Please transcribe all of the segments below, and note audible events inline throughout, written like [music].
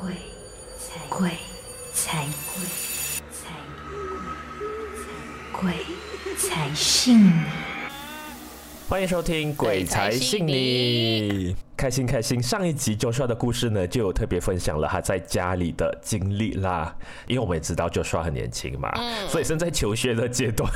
鬼才鬼才鬼才鬼才信你。欢迎收听《鬼才信你》，开心开心。上一集 Joshua 的故事呢，就有特别分享了他在家里的经历啦。因为我们也知道 Joshua 很年轻嘛，所以正在求学的阶段，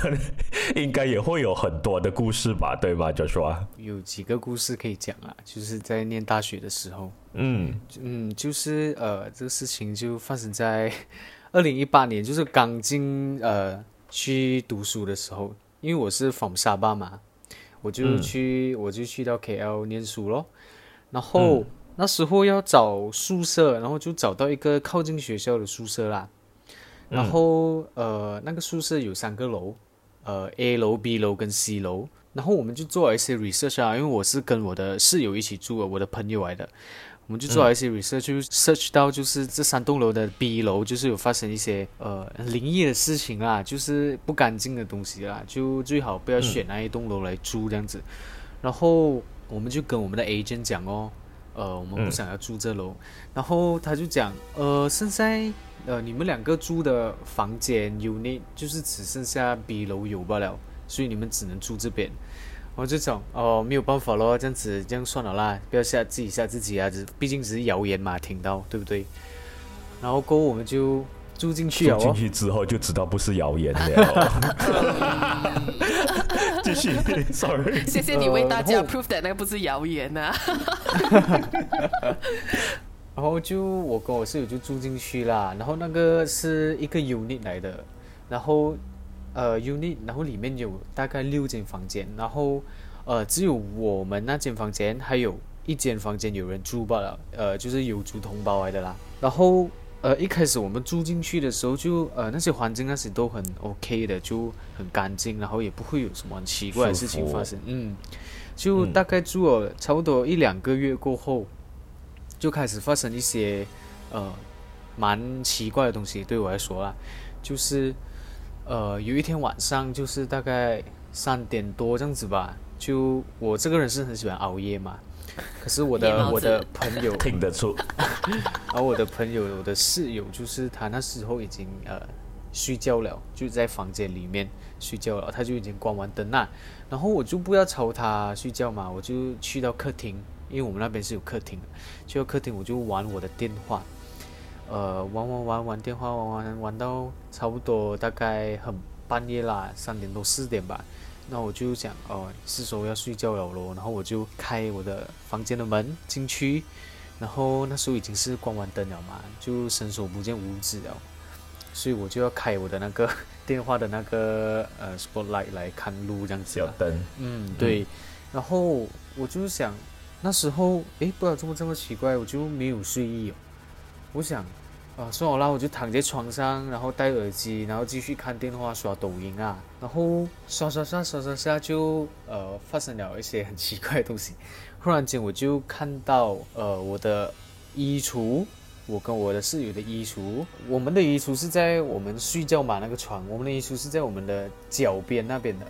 应该也会有很多的故事吧，对吗，Joshua？有几个故事可以讲啊，就是在念大学的时候，嗯嗯，就是呃，这个事情就发生在 [laughs] 二零一八年，就是刚进呃去读书的时候，因为我是 from 沙巴嘛。我就去，我就去到 KL 念书咯。然后那时候要找宿舍，然后就找到一个靠近学校的宿舍啦。然后呃，那个宿舍有三个楼，呃 A 楼、B 楼跟 C 楼。然后我们就做了一些 research 啊，因为我是跟我的室友一起住的，我的朋友来的。我们就做了一些 research，就 search 到就是这三栋楼的 B 楼，就是有发生一些呃灵异的事情啦，就是不干净的东西啦，就最好不要选那一栋楼来住这样子。然后我们就跟我们的 agent 讲哦，呃，我们不想要住这楼。然后他就讲，呃，现在呃你们两个住的房间 unit，就是只剩下 B 楼有罢了，所以你们只能住这边。我就讲哦，没有办法咯，这样子这样算了啦，不要吓自己吓自己啊，只毕竟只是谣言嘛，听到对不对？然后过后我们就住进去哦，住进去之后就知道不是谣言了。[laughs] 继续，[laughs] sorry，谢谢你为大家 prove that 那个不是谣言呐。[laughs] 然后就我跟我室友就住进去啦，然后那个是一个 unit 来的，然后。呃，unit，然后里面有大概六间房间，然后呃，只有我们那间房间还有一间房间有人住罢了，呃，就是有住同胞来的啦。然后呃，一开始我们住进去的时候，就呃那些环境那些都很 OK 的，就很干净，然后也不会有什么很奇怪的事情发生。嗯，就大概住了差不多一两个月过后，就开始发生一些呃蛮奇怪的东西，对我来说啦，就是。呃，有一天晚上，就是大概三点多这样子吧。就我这个人是很喜欢熬夜嘛，可是我的我的朋友 [laughs] 听得出，[laughs] 而我的朋友我的室友就是他那时候已经呃睡觉了，就在房间里面睡觉了，他就已经关完灯了。然后我就不要吵他睡觉嘛，我就去到客厅，因为我们那边是有客厅，去到客厅我就玩我的电话。呃，玩玩玩玩电话，玩玩玩到差不多大概很半夜啦，三点多四点吧。那我就想，哦，是时候要睡觉了咯。然后我就开我的房间的门进去，然后那时候已经是关完灯了嘛，就伸手不见五指了。所以我就要开我的那个 [laughs] 电话的那个呃 spotlight 来看路这样子。小灯。嗯，对。然后我就想，那时候诶，不知道怎么这么奇怪，我就没有睡意哦。我想，啊，算了啦，我就躺在床上，然后戴耳机，然后继续看电话、刷抖音啊，然后刷刷刷刷刷刷，就呃发生了一些很奇怪的东西。忽然间，我就看到呃我的衣橱，我跟我的室友的衣橱，我们的衣橱是在我们睡觉嘛那个床，我们的衣橱是在我们的脚边那边的，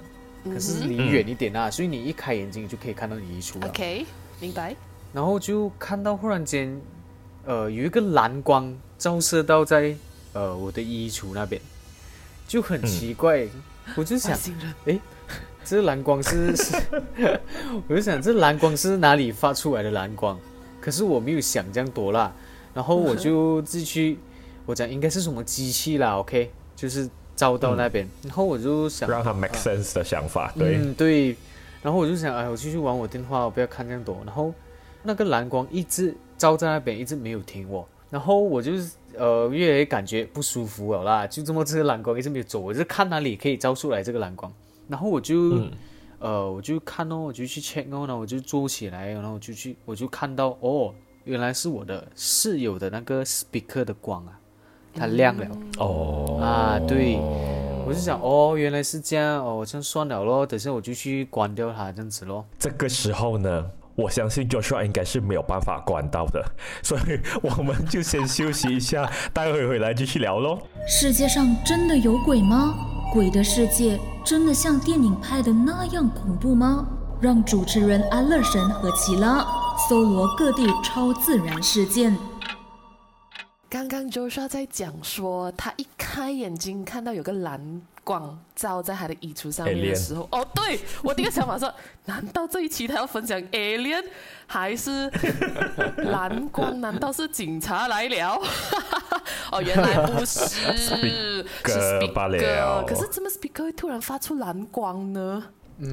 可是离远一点啊，所以你一开眼睛就可以看到你衣橱了。OK，明白。然后就看到忽然间。呃，有一个蓝光照射到在呃我的衣橱那边，就很奇怪，我就想，哎，这蓝光是是，[laughs] 我就想这蓝光是哪里发出来的蓝光？可是我没有想这样多啦，然后我就自去，我讲应该是什么机器啦，OK，就是照到那边，然后我就想让他 make sense 的想法，对，嗯对，然后我就想，哎，我继续玩我电话，我不要看这样多，然后那个蓝光一直。照在那边一直没有停我，然后我就是呃越来越感觉不舒服了啦，就这么这个蓝光一直没有走，我就看哪里可以照出来这个蓝光，然后我就呃我就看哦，我就去 check 哦，然后我就坐起来，然后我就去我就看到哦，原来是我的室友的那个 speaker 的光啊，它亮了哦啊，对，我就想哦原来是这样哦，这样算了咯，等下我就去关掉它这样子咯。这个时候呢？我相信 Joshua 应该是没有办法关到的，所以我们就先休息一下，待会回来继续聊喽。世界上真的有鬼吗？鬼的世界真的像电影拍的那样恐怖吗？让主持人安乐神和奇拉搜罗各地超自然事件。刚刚 Joshua 在讲说，他一开眼睛看到有个蓝光照在他的衣橱上面的时候，哦，对我第一个想法说，难道这一期他要分享 alien 还是 [laughs] 蓝光？难道是警察来了？哦，原来不是，是 Speaker 罢了。可是怎么 speaker 会突然发出蓝光呢？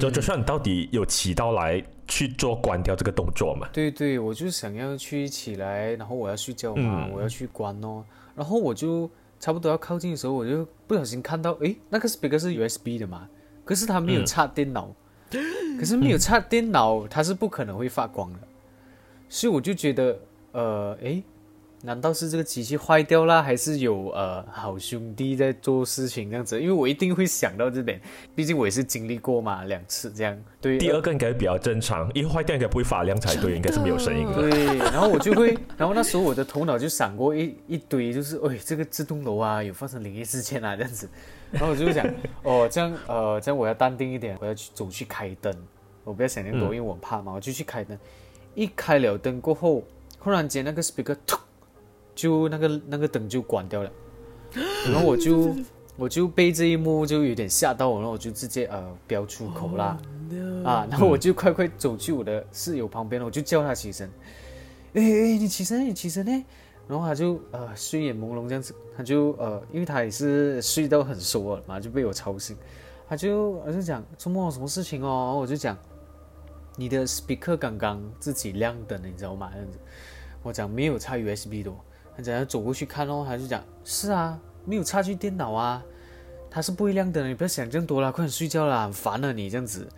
就就算你到底有起到来去做关掉这个动作嘛？对对，我就想要去起来，然后我要睡觉嘛，嗯。我要去关哦，然后我就差不多要靠近的时候，我就不小心看到，哎，那个 speaker 是 USB 的嘛，可是它没有插电脑，可是没有 [laughs] 插电脑，它是不可能会发光的，所以我就觉得，呃，诶，难道是这个机器坏掉啦，还是有呃好兄弟在做事情这样子？因为我一定会想到这边，毕竟我也是经历过嘛，两次这样，对，第二个应该比较正常，因为坏掉应该不会发亮才对，应该是没有声音的。对，然后我就会，然后那时候我的头脑就闪过一一堆，就是，哎，这个这栋楼啊有发生灵异事件啊这样子，然后我就想，哦，这样，呃，这样我要淡定一点，我要去走去开灯，我不要想那么多，因为我怕嘛，我就去开灯，一开了灯过后，忽然间那个 speaker 突就那个那个灯就关掉了，[gasps] 然后我就我就被这一幕就有点吓到我，然后我就直接呃飙出口啦。啊，然后我就快快走去我的室友旁边了，我就叫他起身，哎哎，你起身，你起身呢？然后他就呃睡眼朦胧这样子，他就呃，因为他也是睡到很熟了嘛，就被我吵醒，他就我就讲周末有什么事情哦，我就讲你的 speaker 刚刚自己亮灯了，你知道吗？这样子，我讲没有插 USB 的哦，他讲要走过去看哦，他就讲是啊，没有插去电脑啊。它是不会亮灯的，你不要想这么多啦，快点睡觉啦，很烦了你这样子。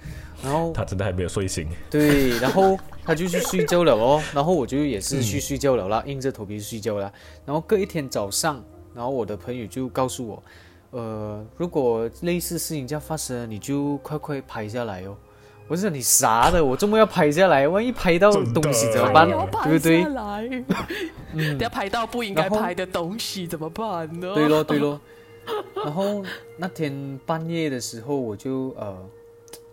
然后他真的还没有睡醒，对，然后他就去睡觉了哦，[laughs] 然后我就也是去睡觉了啦，硬着头皮睡觉啦。然后隔一天早上，然后我的朋友就告诉我，呃，如果类似事情这样发生，你就快快拍下来哦。我是说你啥的，我周末要拍下来，万一拍到东西怎么办？对不对下？来，[laughs] 等下拍到不应该拍的东西怎么办呢？对咯，对咯。然后那天半夜的时候，我就呃，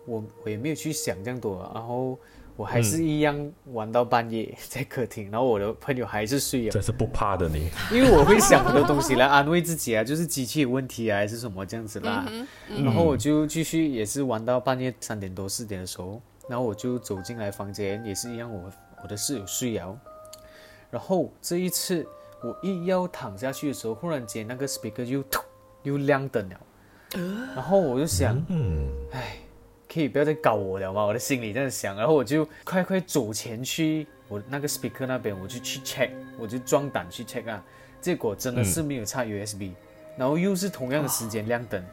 我我也没有去想这样多，然后我还是一样玩到半夜 [laughs] 在客厅，然后我的朋友还是睡了，真是不怕的你。因为我会想很多东西来 [laughs] 安慰自己啊，就是机器有问题啊，还是什么这样子啦。然后我就继续也是玩到半夜三点多四点的时候，然后我就走进来房间，也是一样我，我的室友睡了。然后这一次我一要躺下去的时候，忽然间那个 speaker 又突又亮灯了，然后我就想，嗯，唉，可以不要再搞我了吗？我的心里这样想，然后我就快快走前去我那个 speaker 那边，我就去 check，我就壮胆去 check 啊，结果真的是没有插 USB，、然后又是同样的时间亮灯，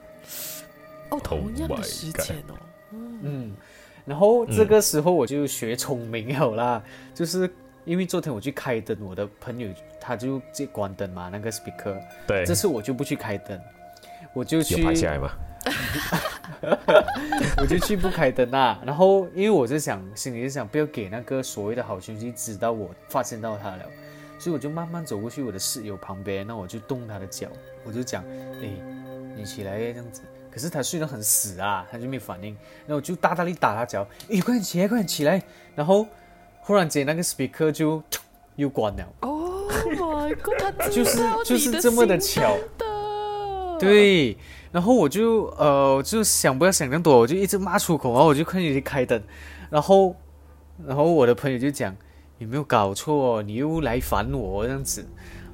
哦，同样 Oh 的时间哦，嗯，然后这个时候我就学聪明了啦，就是因为昨天我去开灯，我的朋友他就直接关灯嘛，那个 speaker，对，这次我就不去开灯，我就去有拍下来吗？[laughs] 我就去不开灯啊。然后因为我是想，心里是想不要给那个所谓的好兄弟知道我发现到他了，所以我就慢慢走过去我的室友旁边，那我就动他的脚，我就讲，哎，你起来这样子。可是他睡得很死啊，他就没反应。然后我就大大力打他脚，哎，快点起来，快点起来。然后忽然间那个 speaker 就又关了，Oh my god，他就是就是这么的心巧。的，对，然后我就呃，我就想不要想那么多，我就一直骂出口，然后我就快点去开灯，然后，然后我的朋友就讲有没有搞错，你又来烦我这样子，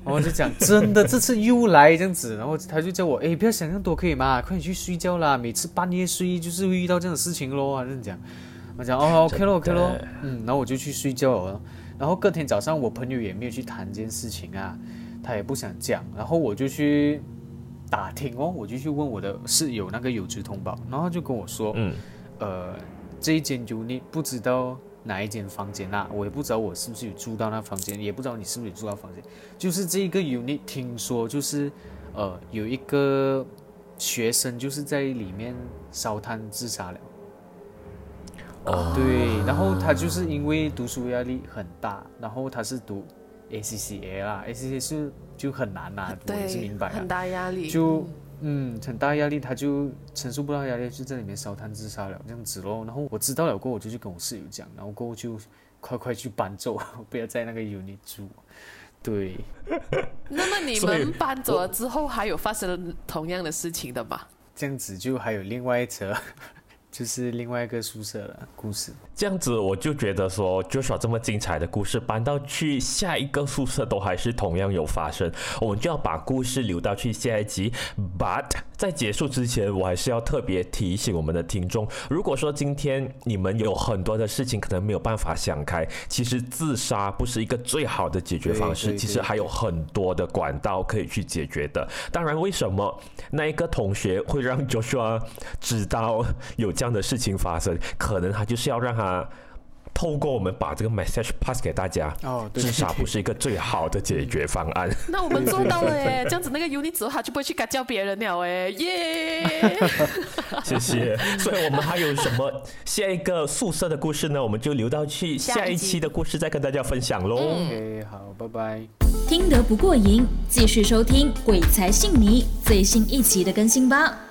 然后我就讲真的，这次又来这样子，然后他就叫我哎，不要想那么多可以吗？快点去睡觉啦，每次半夜睡就是会遇到这样的事情咯，这样讲，我讲哦，OK 咯 OK 咯，嗯，然后我就去睡觉了，然后隔天早上我朋友也没有去谈这件事情啊，他也不想讲，然后我就去。打听哦，我就去问我的室友那个有志通报，然后他就跟我说，嗯，呃，这一间 unit 不知道哪一间房间啊，我也不知道我是不是有住到那房间，也不知道你是不是有住到房间，就是这一个 unit 听说就是呃有一个学生就是在里面烧炭自杀了。哦，对，然后他就是因为读书压力很大，然后他是读 ACCA 啦，ACCA 是就很难呐、我也是，明白啊很。大压力，就嗯很大压力，他就承受不到压力，就在里面烧炭自杀了这样子咯。然后我知道了过后，我就去跟我室友讲，然后过后就快快去搬走，[laughs] 不要在那个 unit 住。对，那么你们搬走了之后，还有发生同样的事情的吗？这样子就还有另外一则，就是另外一个宿舍的故事。这样子我就觉得说就说这么精彩的故事搬到去下一个宿舍都还是同样有发生，我们就要把故事留到去下一集。But 在结束之前，我还是要特别提醒我们的听众，如果说今天你们有很多的事情可能没有办法想开，其实自杀不是一个最好的解决方式，其实还有很多的管道可以去解决的。当然，为什么那一个同学会让 Joshua 知道有这样的事情发生？可能他就是要让他透过我们把这个 message pass 给大家。哦，对自杀不是一个最好的解决方案。[laughs] 那我们做到了耶！[laughs] 这样子那个 unit 之后，他就不会去干叫别人了哎，耶！[laughs] 谢谢。所以我们还有什么下一个宿舍的故事呢？我们就留到去下一期的故事再跟大家分享喽。OK，好，拜拜。听得不过瘾，继续收听《鬼才信你》最新一期的更新吧。